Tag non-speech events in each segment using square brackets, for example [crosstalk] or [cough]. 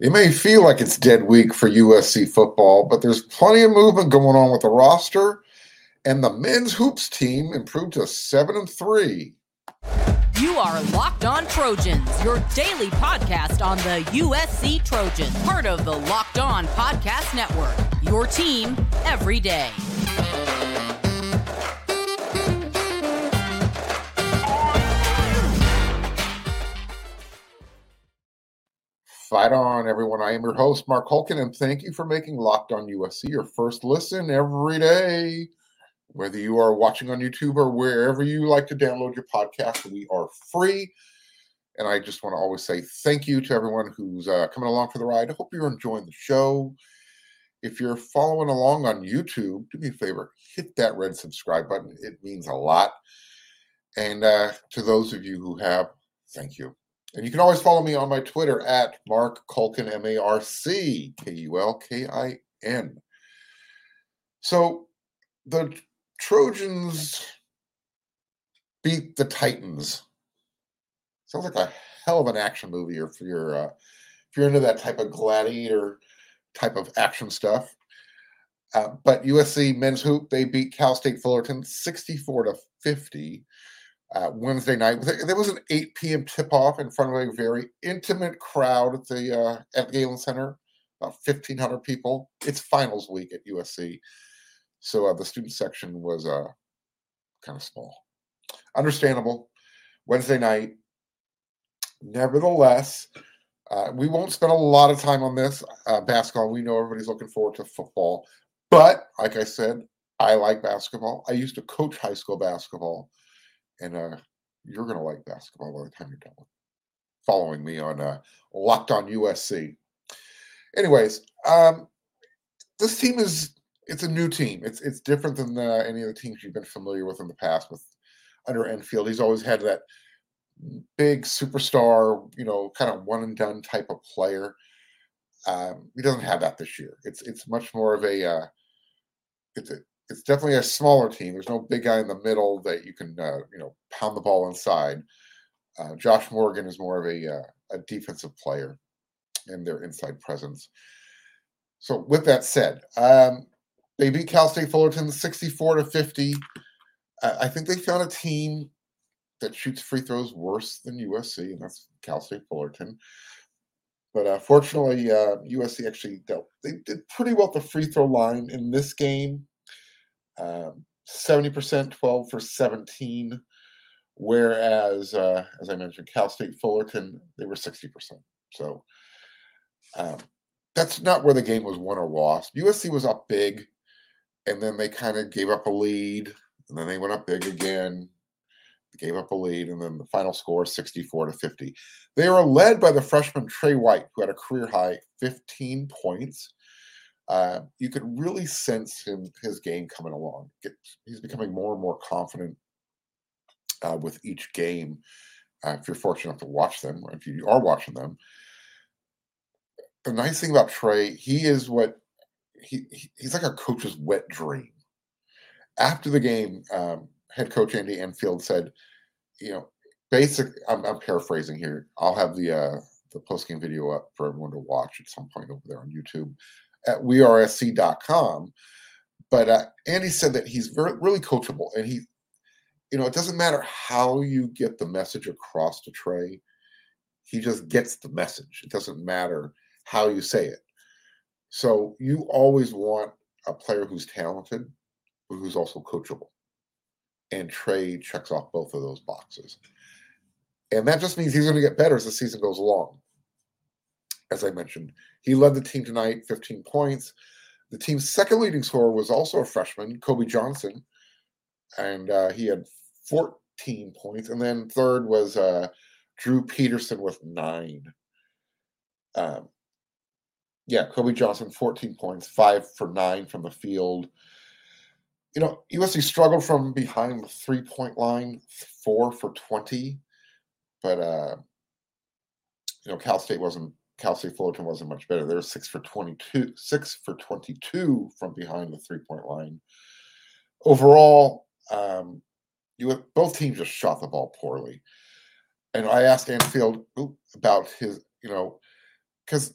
It may feel like it's dead week for USC football, but there's plenty of movement going on with the roster, and the men's hoops team improved to seven and three. You are Locked On Trojans, your daily podcast on the USC Trojans, part of the Locked On Podcast Network. Your team every day. Fight on, everyone. I am your host, Marc Kulkin, and thank you for making Locked On USC your first listen every day. Whether you are watching on YouTube or wherever you like to download your podcast, we are free. And I just want to always say thank you to everyone who's uh, coming along for the ride. I hope you're enjoying the show. If you're following along on YouTube, do me a favor, hit that red subscribe button. It means a lot. And uh, to those of you who have, thank you. And you can always follow me on my Twitter at Marc Kulkin, M A R C K U L K I N. So the Trojans beat the Titans. Sounds like a hell of an action movie if you're uh, if you're into that type of gladiator type of action stuff. Uh, but USC men's hoop they beat Cal State Fullerton 64 to 50 uh, Wednesday night. There was an 8 p.m. tip off in front of a very intimate crowd at the uh, at Galen Center, about 1,500 people. It's finals week at USC, so uh, the student section was uh, kind of small. Understandable. Wednesday night. Nevertheless, uh, we won't spend a lot of time on this uh, basketball. We know everybody's looking forward to football, but like I said, I like basketball. I used to coach high school basketball and uh, you're going to like basketball by the time you're done following me on uh, Locked On USC. Anyways, um, this team is it's a new team. It's it's different than uh, any of the teams you've been familiar with in the past. With under Enfield, he's always had that big superstar, you know, kind of one and done type of player. Um, he doesn't have that this year. It's it's much more of a uh, it's a it's definitely a smaller team. There's no big guy in the middle that you can uh, you know pound the ball inside. Uh, Josh Morgan is more of a uh, a defensive player and their inside presence. So with that said, um, they beat Cal State Fullerton 64 to 50. I think they found a team that shoots free throws worse than USC, and that's Cal State Fullerton. But uh, fortunately, USC uh, actually dealt. They did pretty well at the free throw line in this game. Um, 70%, 12 for 17. Whereas, uh, as I mentioned, Cal State Fullerton, they were 60%. So um, that's not where the game was won or lost. USC was up big, and then they kind of gave up a lead, and then they went up big again, gave up a lead, and then the final score 64 to 50. They were led by the freshman Trey White, who had a career high 15 points uh, you could really sense him his game coming along. He's becoming more and more confident uh, with each game. Uh, if you're fortunate enough to watch them, or if you are watching them, the nice thing about Trey, he is what he, he's like a coach's wet dream. After the game, um, head coach Andy Enfield said, "You know, basic. I'm, I'm paraphrasing here. I'll have the uh, the post game video up for everyone to watch at some point over there on YouTube." At wearesc.com. But uh, Andy said that he's very, really coachable, and he, you know, it doesn't matter how you get the message across to Trey. He just gets the message. It doesn't matter how you say it. So you always want a player who's talented, but who's also coachable. And Trey checks off both of those boxes. And that just means he's going to get better as the season goes along as I mentioned. He led the team tonight, 15 points. The team's second leading scorer was also a freshman, Kobe Johnson, and uh, he had 14 points. And then third was uh, Drew Peterson with nine. Um, yeah, Kobe Johnson, 14 points, five for nine from the field. You know, USC struggled from behind the three point line, four for 20. But, uh, you know, Cal State wasn't State Fullerton wasn't much better. They were six for 22, six for 22 from behind the three point line. Overall, um, you both teams just shot the ball poorly. And I asked Enfield about his, you know, because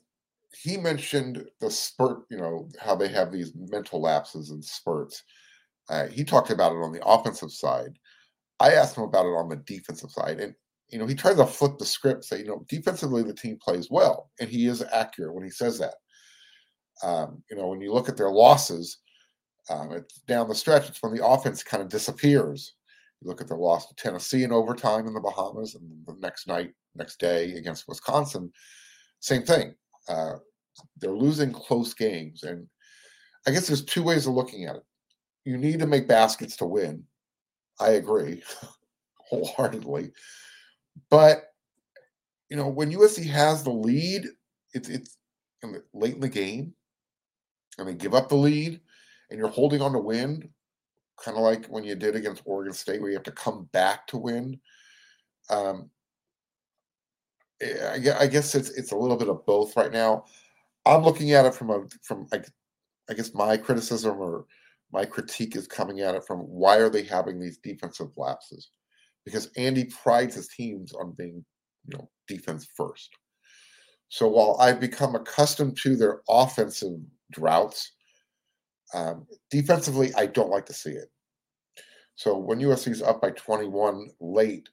he mentioned the spurt, you know, how they have these mental lapses and spurts. Uh, he talked about it on the offensive side. I asked him about it on the defensive side, and you know, he tries to flip the script, say, you know, defensively the team plays well, and he is accurate when he says that. Um, you know, when you look at their losses, um, it's down the stretch. It's when the offense kind of disappears. You look at their loss to Tennessee in overtime in the Bahamas, and the next night, next day against Wisconsin, same thing. Uh, they're losing close games, and I guess there's two ways of looking at it. You need to make baskets to win. I agree [laughs] wholeheartedly, but you know when USC has the lead, it's it's late in the game, and they give up the lead, and you're holding on to win, kind of like when you did against Oregon State, where you have to come back to win. Um, eh, I guess it's it's a little bit of both right now. I'm looking at it from a from I, I guess my criticism or my critique is coming at it from why are they having these defensive lapses? Because Andy prides his teams on being, you know, defense first. So while I've become accustomed to their offensive droughts, um, defensively, I don't like to see it. So when USC is up by 21 late,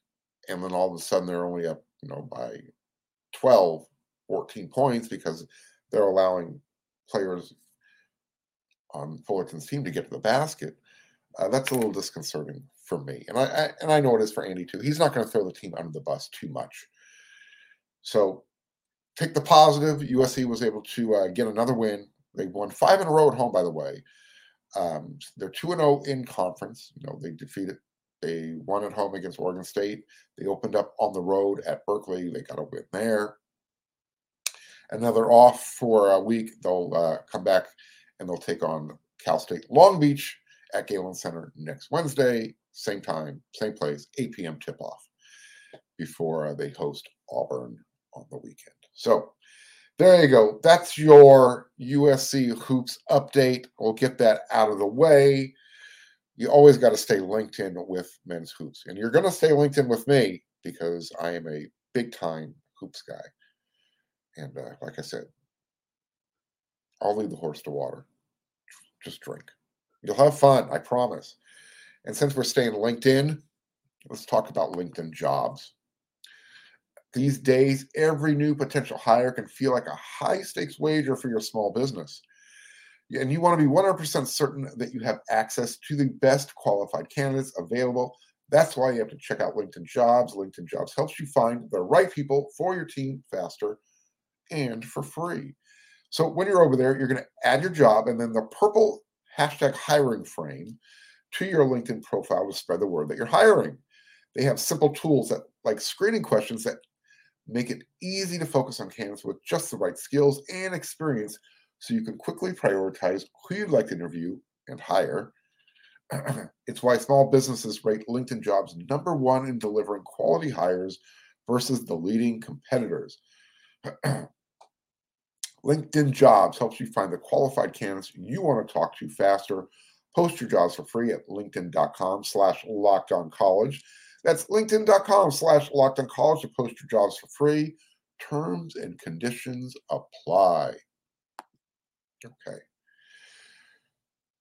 and then all of a sudden they're only up, you know, by 12, 14 points because they're allowing players on Fullerton's team to get to the basket. Uh, that's a little disconcerting for me, and I, I, and I know it is for Andy too. He's not going to throw the team under the bus too much. So, take the positive. USC was able to uh, get another win. They won five in a row at home, by the way. Um, they're two and zero oh in conference. You know, they defeated. They won at home against Oregon State. They opened up on the road at Berkeley. They got a win there. And now they're off for a week. They'll uh, come back and they'll take on Cal State Long Beach at Galen Center next Wednesday, same time, same place, 8 p.m. tip off before they host Auburn on the weekend. So there you go. That's your USC hoops update. We'll get that out of the way. You always got to stay linked in with men's hoops. And you're going to stay linked in with me because I am a big time hoops guy. And uh, like I said, I'll lead the horse to water. Just drink. You'll have fun, I promise. And since we're staying LinkedIn, let's talk about LinkedIn jobs. These days, every new potential hire can feel like a high stakes wager for your small business. And you want to be 100% certain that you have access to the best qualified candidates available. That's why you have to check out LinkedIn Jobs. LinkedIn Jobs helps you find the right people for your team faster and for free. So when you're over there, you're going to add your job and then the purple hashtag hiring frame to your LinkedIn profile to spread the word that you're hiring. They have simple tools that like screening questions that make it easy to focus on candidates with just the right skills and experience so you can quickly prioritize who you'd like to interview and hire. [clears throat] it's why small businesses rate LinkedIn jobs number one in delivering quality hires versus the leading competitors. [clears throat] LinkedIn Jobs helps you find the qualified candidates you want to talk to faster. Post your jobs for free at linkedin.com slash college. That's linkedin.com slash college to post your jobs for free. Terms and conditions apply. Okay.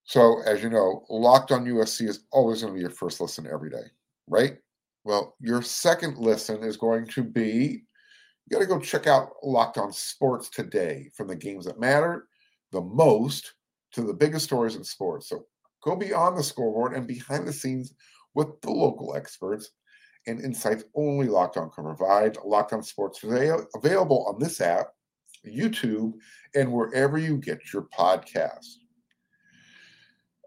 So, as you know, Locked on USC is always going to be your first listen every day, right? Well, your second listen is going to be you got to go check out Locked On Sports today from the games that matter the most to the biggest stories in sports. So go beyond the scoreboard and behind the scenes with the local experts and insights only Locked On can provide. Locked On Sports today available on this app, YouTube, and wherever you get your podcasts.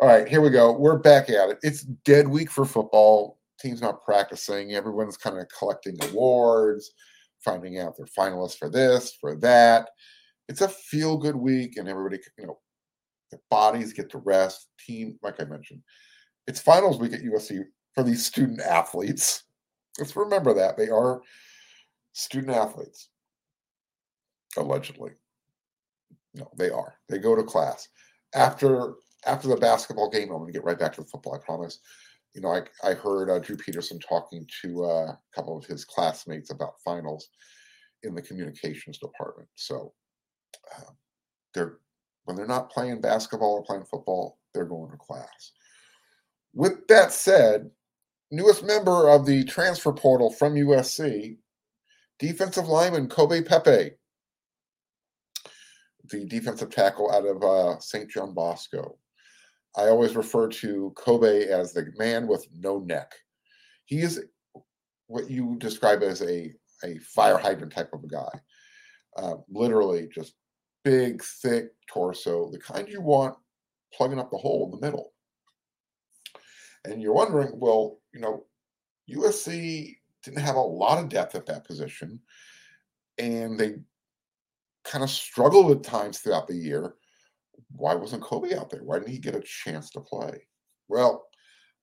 All right, here we go. We're back at it. It's dead week for football. Teams not practicing. Everyone's kind of collecting awards finding out they're finalists for this, for that. It's a feel good week, and everybody, you know, the bodies get to rest. Team, like I mentioned, it's finals week at USC for these student athletes. Let's remember that they are student athletes, allegedly. No, they are. They go to class after after the basketball game. I'm going to get right back to the football. I promise you know, I, I heard uh, Drew Peterson talking to uh, a couple of his classmates about finals in the communications department. So uh, they're when they're not playing basketball or playing football, they're going to class. With that said, newest member of the transfer portal from USC, defensive lineman Kobe Pepe, the defensive tackle out of uh, St. John Bosco. I always refer to Kobe as the man with no neck. He is what you describe as a, a fire hydrant type of a guy. Uh, literally just big, thick torso, the kind you want plugging up the hole in the middle. And you're wondering, well, you know, USC didn't have a lot of depth at that position, and they kind of struggled at times throughout the year. Why wasn't Kobe out there? Why didn't he get a chance to play? Well,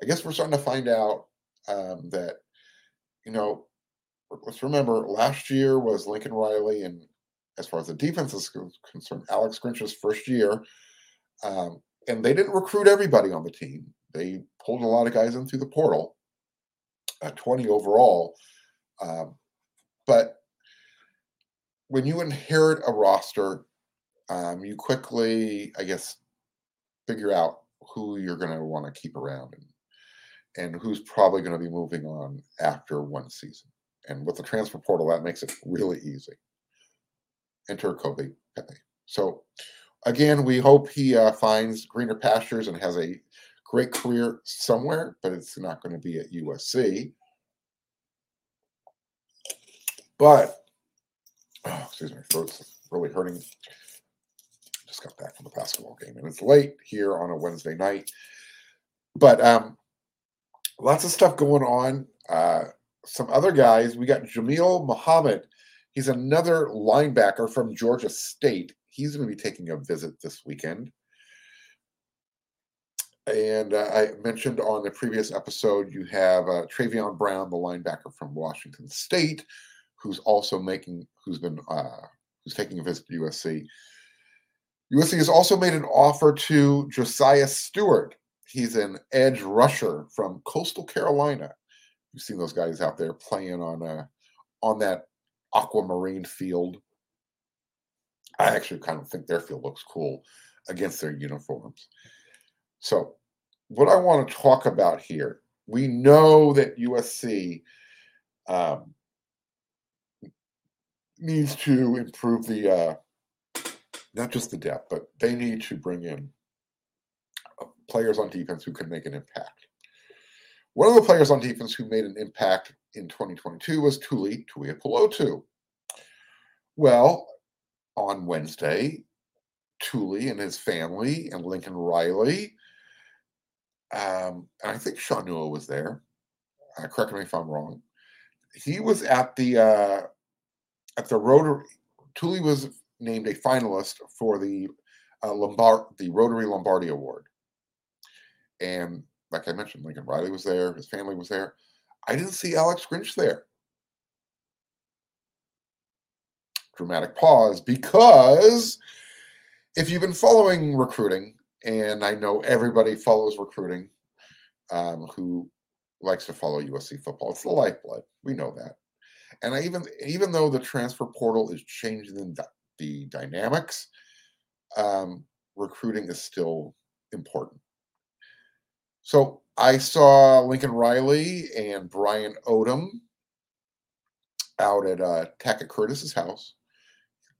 I guess we're starting to find out um, that, you know, let's remember last year was Lincoln Riley, and as far as the defense is concerned, Alex Grinch's first year. Um, and they didn't recruit everybody on the team. They pulled a lot of guys in through the portal, uh, 20 overall. Um, but when you inherit a roster, um, you quickly, I guess, figure out who you're going to want to keep around and and who's probably going to be moving on after one season. And with the transfer portal, that makes it really easy. Enter Kobe Pepe. So again, we hope he uh, finds greener pastures and has a great career somewhere, but it's not going to be at USC. But, oh, excuse me, throat's really hurting. Just got back from the basketball game, and it's late here on a Wednesday night. But um, lots of stuff going on. Uh, some other guys, we got Jamil Muhammad. He's another linebacker from Georgia State. He's going to be taking a visit this weekend. And uh, I mentioned on the previous episode, you have uh, Travion Brown, the linebacker from Washington State, who's also making, who's been, uh, who's taking a visit to USC. USC has also made an offer to Josiah Stewart. He's an edge rusher from Coastal Carolina. You've seen those guys out there playing on uh, on that aquamarine field. I actually kind of think their field looks cool against their uniforms. So, what I want to talk about here, we know that USC um, needs to improve the uh, not just the depth, but they need to bring in uh, players on defense who can make an impact. One of the players on defense who made an impact in 2022 was Tuli Tuipulotu. Well, on Wednesday, Tuli and his family and Lincoln Riley, um, and I think Shaun Nua was there. Uh, correct me if I'm wrong. He was at the uh, at the Rotary. Tuli was named a finalist for the uh, Lombard, the Rotary Lombardi Award. And like I mentioned, Lincoln Riley was there, his family was there. I didn't see Alex Grinch there. Dramatic pause because if you've been following recruiting, and I know everybody follows recruiting um, who likes to follow USC football, it's the lifeblood. We know that. And I even even though the transfer portal is changing the, the dynamics, um, recruiting is still important. So I saw Lincoln Riley and Brian Odom out at uh, Tackett Curtis's house.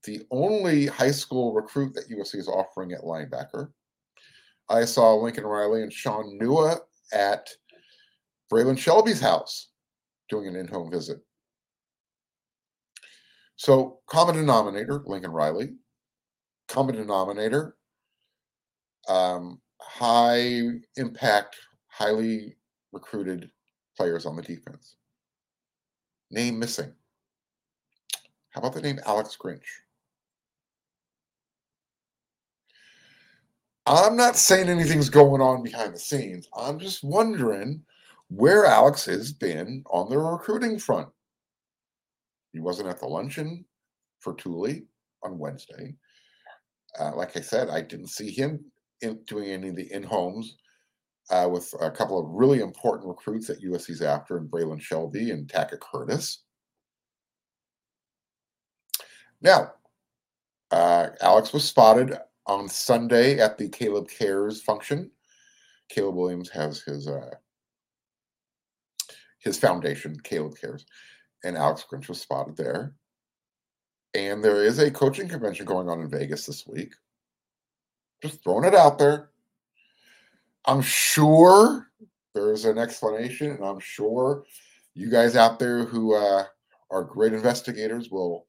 The only high school recruit that USC is offering at linebacker. I saw Lincoln Riley and Shaun Nua at Braylon Shelby's house doing an in-home visit. So common denominator, Lincoln Riley. Common denominator, um, high impact, highly recruited players on the defense. Name missing. How about the name Alex Grinch? I'm not saying anything's going on behind the scenes. I'm just wondering where Alex has been on the recruiting front. He wasn't at the luncheon for Tuli on Wednesday. Uh, like I said, I didn't see him in, doing any of the in homes uh, with a couple of really important recruits that USC's after, and Braylon Shelby and Tackett Curtis. Now, Uh, Alex was spotted on Sunday at the Caleb Cares function. Caleb Williams has his uh, his foundation, Caleb Cares, and Alex Grinch was spotted there. And there is a coaching convention going on in Vegas this week. Just throwing it out there. I'm sure there's an explanation, and I'm sure you guys out there who uh, are great investigators will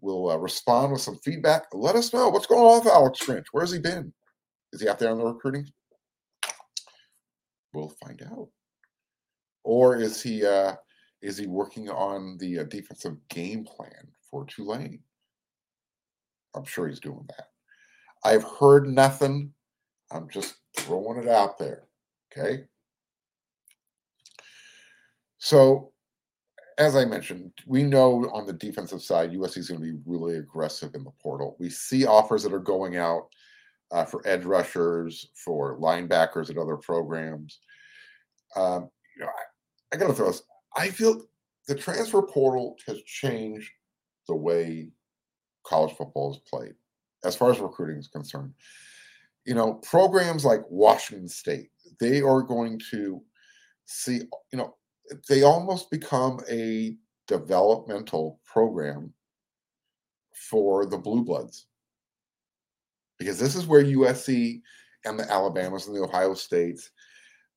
will uh, respond with some feedback. Let us know what's going on with Alex Grinch. Where's he been? Is he out there on the recruiting? We'll find out. Or is he uh, is he working on the uh, defensive game plan for Tulane? I'm sure he's doing that. I've heard nothing. I'm just throwing it out there. Okay. So, as I mentioned, we know on the defensive side, USC is going to be really aggressive in the portal. We see offers that are going out uh, for edge rushers, for linebackers at other programs. Um, you know, I, I got to throw. I feel the transfer portal has changed the way college football is played, as far as recruiting is concerned. You know, programs like Washington State, they are going to see, you know, they almost become a developmental program for the blue bloods because this is where USC and the Alabamas and the Ohio States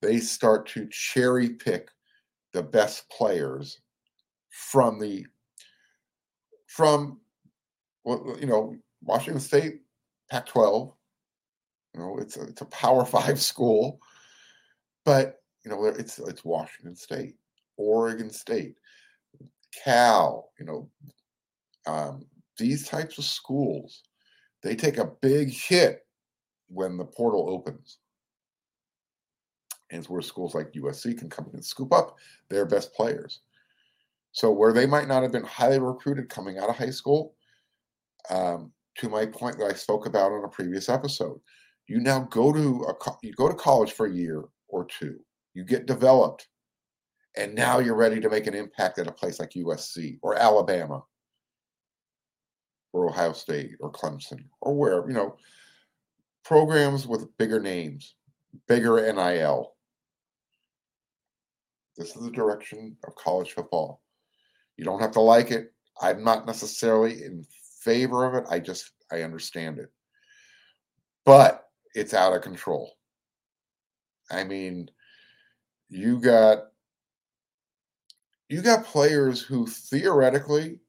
they start to cherry pick the best players from the from well, you know Washington State Pac-12 you know it's a, it's a power [laughs] 5 school but you know it's it's Washington State Oregon State, Cal, you know, um, these types of schools, they take a big hit when the portal opens. And it's where schools like USC can come in and scoop up their best players. So where they might not have been highly recruited coming out of high school, um, to my point that I spoke about on a previous episode, you now go to a you go to college for a year or two. You get developed and now you're ready to make an impact at a place like USC or Alabama or Ohio State or Clemson or where, you know, programs with bigger names, bigger NIL. This is the direction of college football. You don't have to like it. I'm not necessarily in favor of it. I just I understand it. But it's out of control. I mean, you got you got players who theoretically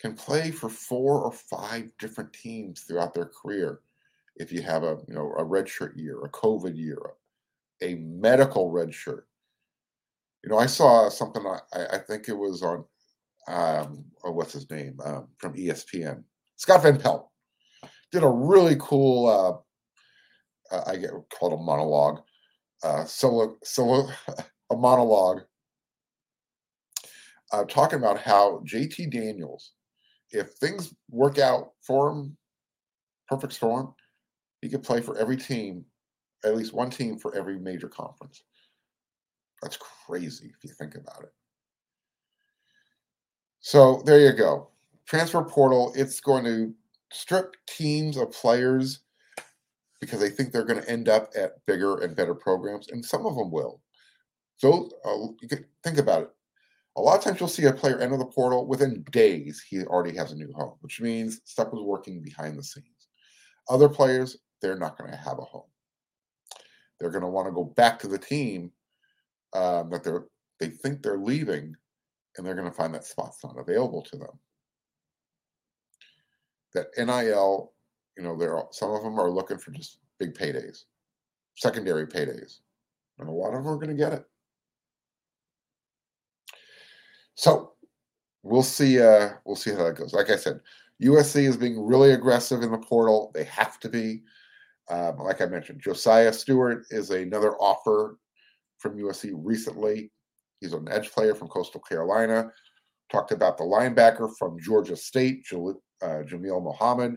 can play for four or five different teams throughout their career if you have a you know a redshirt year, a COVID year, a medical redshirt. You know, I saw something. I, I think it was on, um, oh, what's his name um, from ESPN. Scott Van Pelt did a really cool. Uh I get called a monologue, uh, solo, solo, [laughs] a monologue uh, talking about how JT Daniels, if things work out for him, perfect storm, he could play for every team, at least one team for every major conference. That's crazy if you think about it. So there you go. Transfer portal, it's going to strip teams of players because they think they're going to end up at bigger and better programs, and some of them will. So uh, you can think about it a lot of times you'll see a player enter the portal within days he already has a new home which means stuff was working behind the scenes other players they're not going to have a home they're going to want to go back to the team that they're they think they're leaving and they're going to find that spot's not available to them that nil you know there are some of them are looking for just big paydays secondary paydays and a lot of them are going to get it so we'll see. Uh, we'll see how that goes. Like I said, USC is being really aggressive in the portal. They have to be. Um, like I mentioned, Josiah Stewart is another offer from USC recently. He's an edge player from Coastal Carolina. Talked about the linebacker from Georgia State, uh, Jamil Muhammad.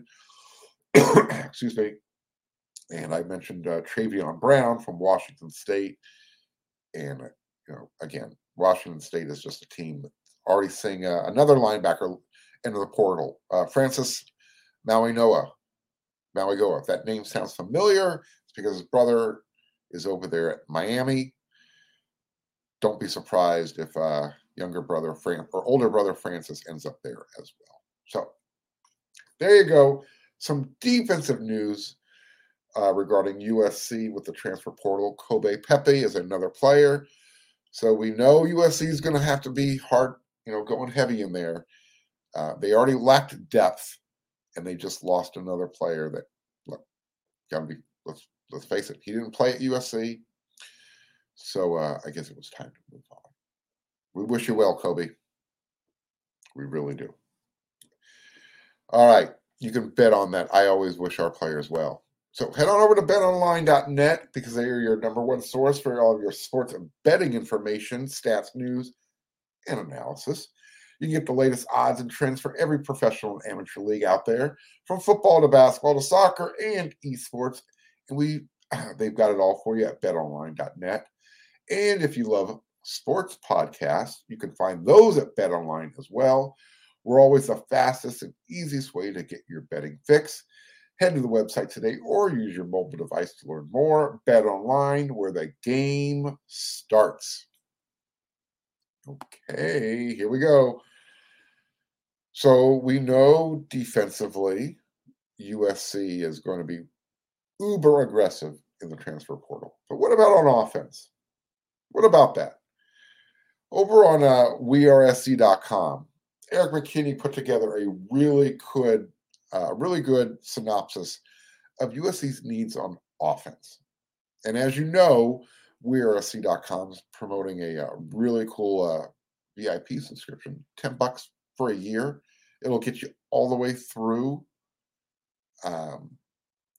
[coughs] Excuse me. And I mentioned uh, Travion Brown from Washington State. And, you know, again, Washington State is just a team already seeing uh, another linebacker into the portal. Uh, Francis Maui Noah. Maui Goa. If that name sounds familiar, it's because his brother is over there at Miami. Don't be surprised if uh, younger brother Fran or older brother Francis ends up there as well. So there you go. Some defensive news uh, regarding USC with the transfer portal. Kobe Pepe is another player. So we know USC is going to have to be hard, you know, going heavy in there. Uh, they already lacked depth, and they just lost another player that, look, got to be, let's, let's face it, he didn't play at USC. So uh, I guess it was time to move on. We wish you well, Kobe. We really do. All right. You can bet on that. I always wish our players well. So head on over to betonline.net because they are your number one source for all of your sports betting information, stats, news, and analysis. You can get the latest odds and trends for every professional and amateur league out there, from football to basketball to soccer and esports. And we [clears throat] they've got it all for you at betonline.net. And if you love sports podcasts, you can find those at Bet Online as well. We're always the fastest and easiest way to get your betting fix. Head to the website today or use your mobile device to learn more. Bet online where the game starts. Okay, here we go. So we know defensively, USC is going to be uber aggressive in the transfer portal. But what about on offense? What about that? Over on uh, Eric McKinney put together a really good, uh, really good synopsis of USC's needs on offense. And as you know, wearesc.com is promoting a, a uh, really cool uh, VIP subscription, 10 bucks for a year. It'll get you all the way through um,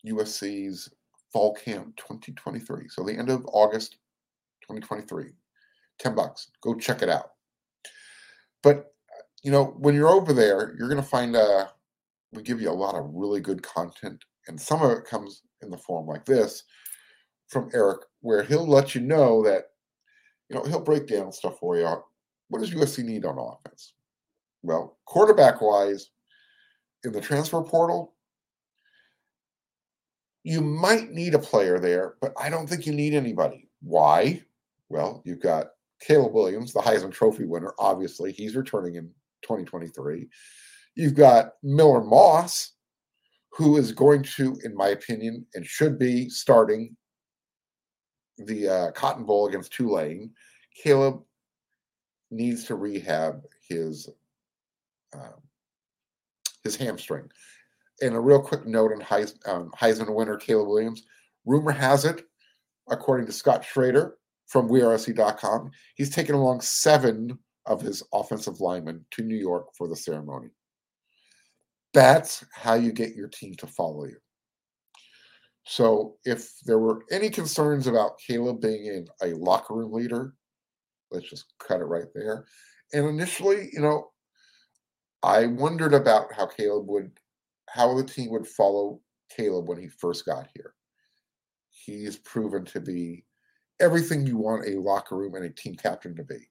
USC's fall camp 2023. So the end of August 2023. 10 bucks. Go check it out. But you know, when you're over there, you're going to find uh, we give you a lot of really good content, and some of it comes in the form like this from Eric, where he'll let you know that, you know, he'll break down stuff for you. What does USC need on offense? Well, quarterback wise, in the transfer portal, you might need a player there, but I don't think you need anybody. Why? Well, you've got Caleb Williams, the Heisman Trophy winner, obviously. He's returning in 2023. You've got Miller Moss, who is going to, in my opinion, and should be starting the uh, Cotton Bowl against Tulane. Caleb needs to rehab his um, his hamstring. And a real quick note on um, Heisman winner Caleb Williams. Rumor has it, according to Scott Schrader from WeAreSC.com, he's taken along seven of his offensive linemen to New York for the ceremony. That's how you get your team to follow you. So if there were any concerns about Caleb being in a locker room leader, let's just cut it right there. And initially, you know, I wondered about how Caleb would, how the team would follow Caleb when he first got here. He's proven to be everything you want a locker room and a team captain to be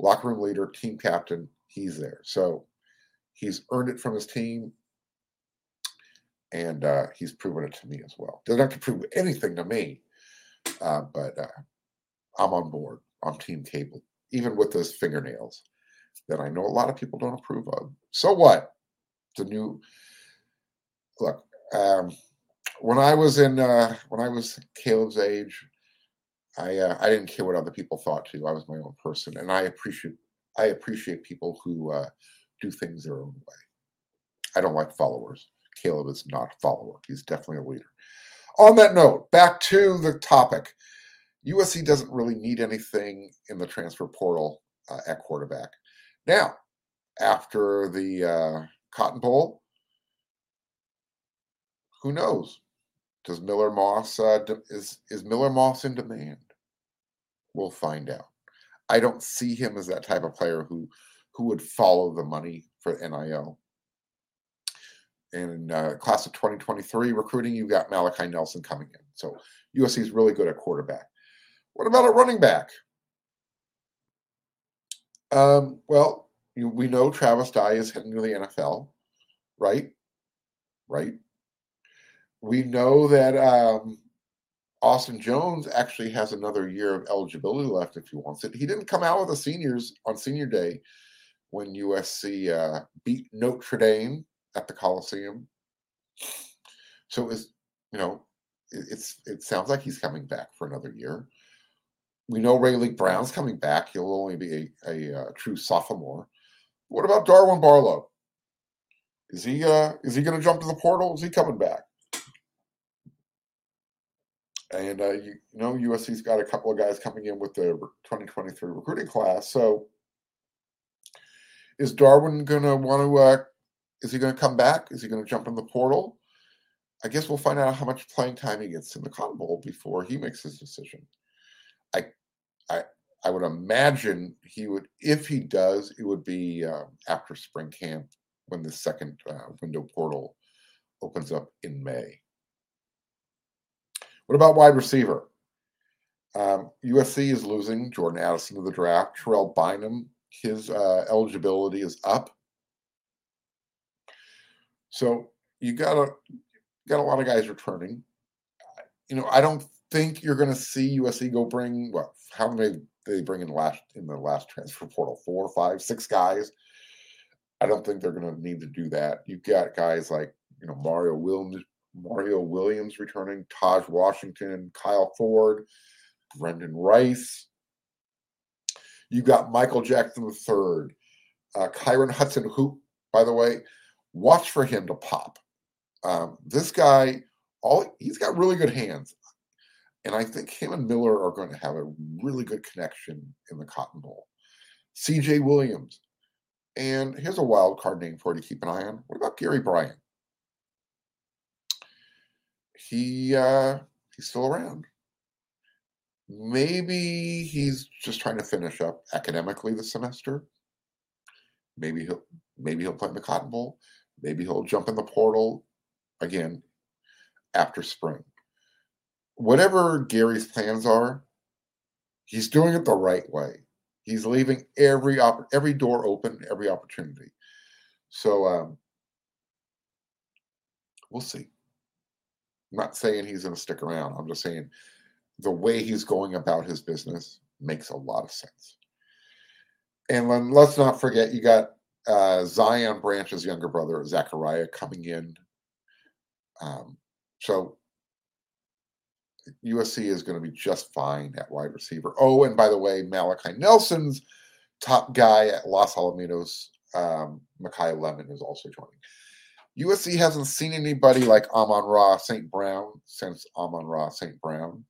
locker room leader, team captain, he's there. So he's earned it from his team, and uh, he's proven it to me as well. Doesn't have to prove anything to me, uh, but uh, I'm on board I'm Team Caleb, even with those fingernails that I know a lot of people don't approve of. So what? The new look. Um, when I was in, uh, when I was Caleb's age, I uh, I didn't care what other people thought too. I was my own person, and I appreciate I appreciate people who uh, do things their own way. I don't like followers. Caleb is not a follower. He's definitely a leader. On that note, back to the topic. USC doesn't really need anything in the transfer portal uh, at quarterback. Now, after the uh, Cotton Bowl, who knows? Does Miller Moss uh, is is Miller Moss in demand? We'll find out. I don't see him as that type of player who who would follow the money for NIL. In uh, class of 2023 recruiting, you've got Malachi Nelson coming in. So USC is really good at quarterback. What about a running back? Um, well, you, we know Travis Dye is heading to the NFL, right? right? We know that um, Austin Jones actually has another year of eligibility left if he wants it. He didn't come out with the seniors on senior day when USC uh, beat Notre Dame at the Coliseum. So is you know it, it's it sounds like he's coming back for another year. We know Ray Raleek Brown's coming back. He'll only be a, a, a uh, true sophomore. What about Darwin Barlow? Is he uh, is he going to jump to the portal? Is he coming back? And uh, you, know, USC's got a couple of guys coming in with the 2023 recruiting class. So, is Darwin going to want to? Uh, is he going to come back? Is he going to jump in the portal? I guess we'll find out how much playing time he gets in the Cotton Bowl before he makes his decision. I, I, I would imagine he would, if he does, it would be uh, after spring camp when the second uh, window portal opens up in May. What about wide receiver? Um, USC is losing Jordan Addison to the draft. Terrell Bynum, his uh, eligibility is up. So you got a got a lot of guys returning. You know, I don't think you're going to see USC go bring what? How many they bring in last in the last transfer portal? Four, five, six guys. I don't think they're going to need to do that. You've got guys like you know Mario Williams, Mario Williams returning, Taj Washington, Kyle Ford, Brendan Rice. You got Michael Jackson III, uh, Kyron Hudson, who, by the way, watch for him to pop. Um, this guy, all he's got really good hands, and I think him and Miller are going to have a really good connection in the Cotton Bowl. C.J. Williams, and here's a wild card name for you to keep an eye on. What about Gary Bryant? He uh, he's still around. Maybe he's just trying to finish up academically this semester. Maybe he'll maybe he'll play in the Cotton Bowl. Maybe he'll jump in the portal again after spring. Whatever Gary's plans are, he's doing it the right way. He's leaving every op- every door open, every opportunity. So um, we'll see. I'm not saying he's going to stick around. I'm just saying the way he's going about his business makes a lot of sense. And let's not forget, you got uh, Zion Branch's younger brother, Zachariah, coming in. Um, so USC is going to be just fine at wide receiver. Oh, and by the way, Malachi Nelson's top guy at Los Alamitos, um, Makai Lemon, is also joining. USC hasn't seen anybody like Amon-Ra St. Brown since Amon-Ra St. Brown.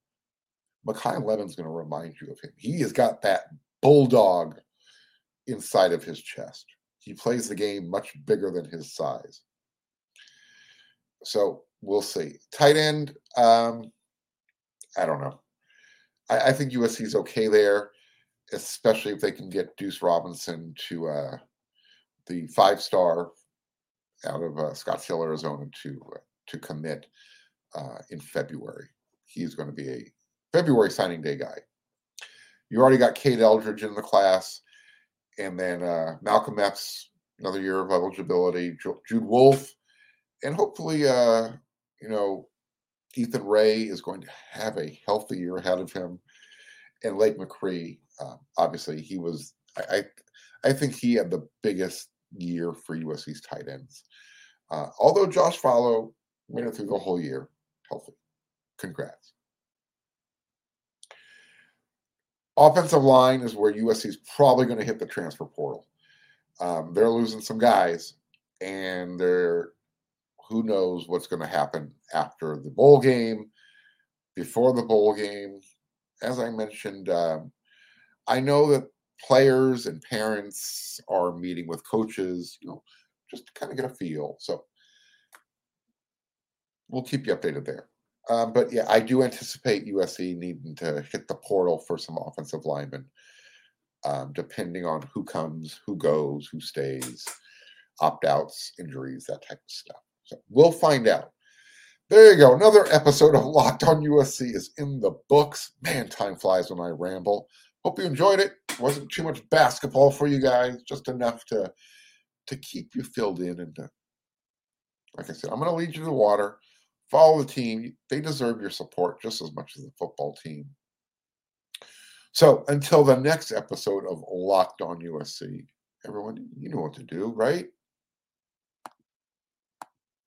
Makai Lemon's going to remind you of him. He has got that bulldog inside of his chest. He plays the game much bigger than his size. So we'll see. Tight end, um, I don't know. I, I think USC is okay there, especially if they can get Duce Robinson to uh, the five star out of uh, Scottsdale, Arizona, to uh, to commit uh, in February. He's going to be a February signing day guy. You already got Kade Eldridge in the class, and then uh, Malcolm Epps, another year of eligibility. Jude Wolfe, and hopefully, uh, you know, Ethan Rae is going to have a healthy year ahead of him. And Lake McRee. uh, obviously, he was. I, I I think he had the biggest year for USC's tight ends. Uh, although Josh Falo made it through the whole year healthy. Congrats. Offensive line is where USC is probably going to hit the transfer portal. Um, they're losing some guys, and they're who knows what's going to happen after the bowl game, before the bowl game. As I mentioned, um, I know that players and parents are meeting with coaches, you know, just to kind of get a feel. So we'll keep you updated there. Um, but yeah, I do anticipate USC needing to hit the portal for some offensive linemen, um, depending on who comes, who goes, who stays, opt outs, injuries, that type of stuff. So we'll find out. There you go. Another episode of Locked on USC is in the books. Man, time flies when I ramble. Hope you enjoyed it. Wasn't too much basketball for you guys, just enough to to keep you filled in and to Like I said, I'm going to lead you to the water. Follow the team. They deserve your support just as much as the football team. So until the next episode of Locked On USC, everyone, you know what to do, right?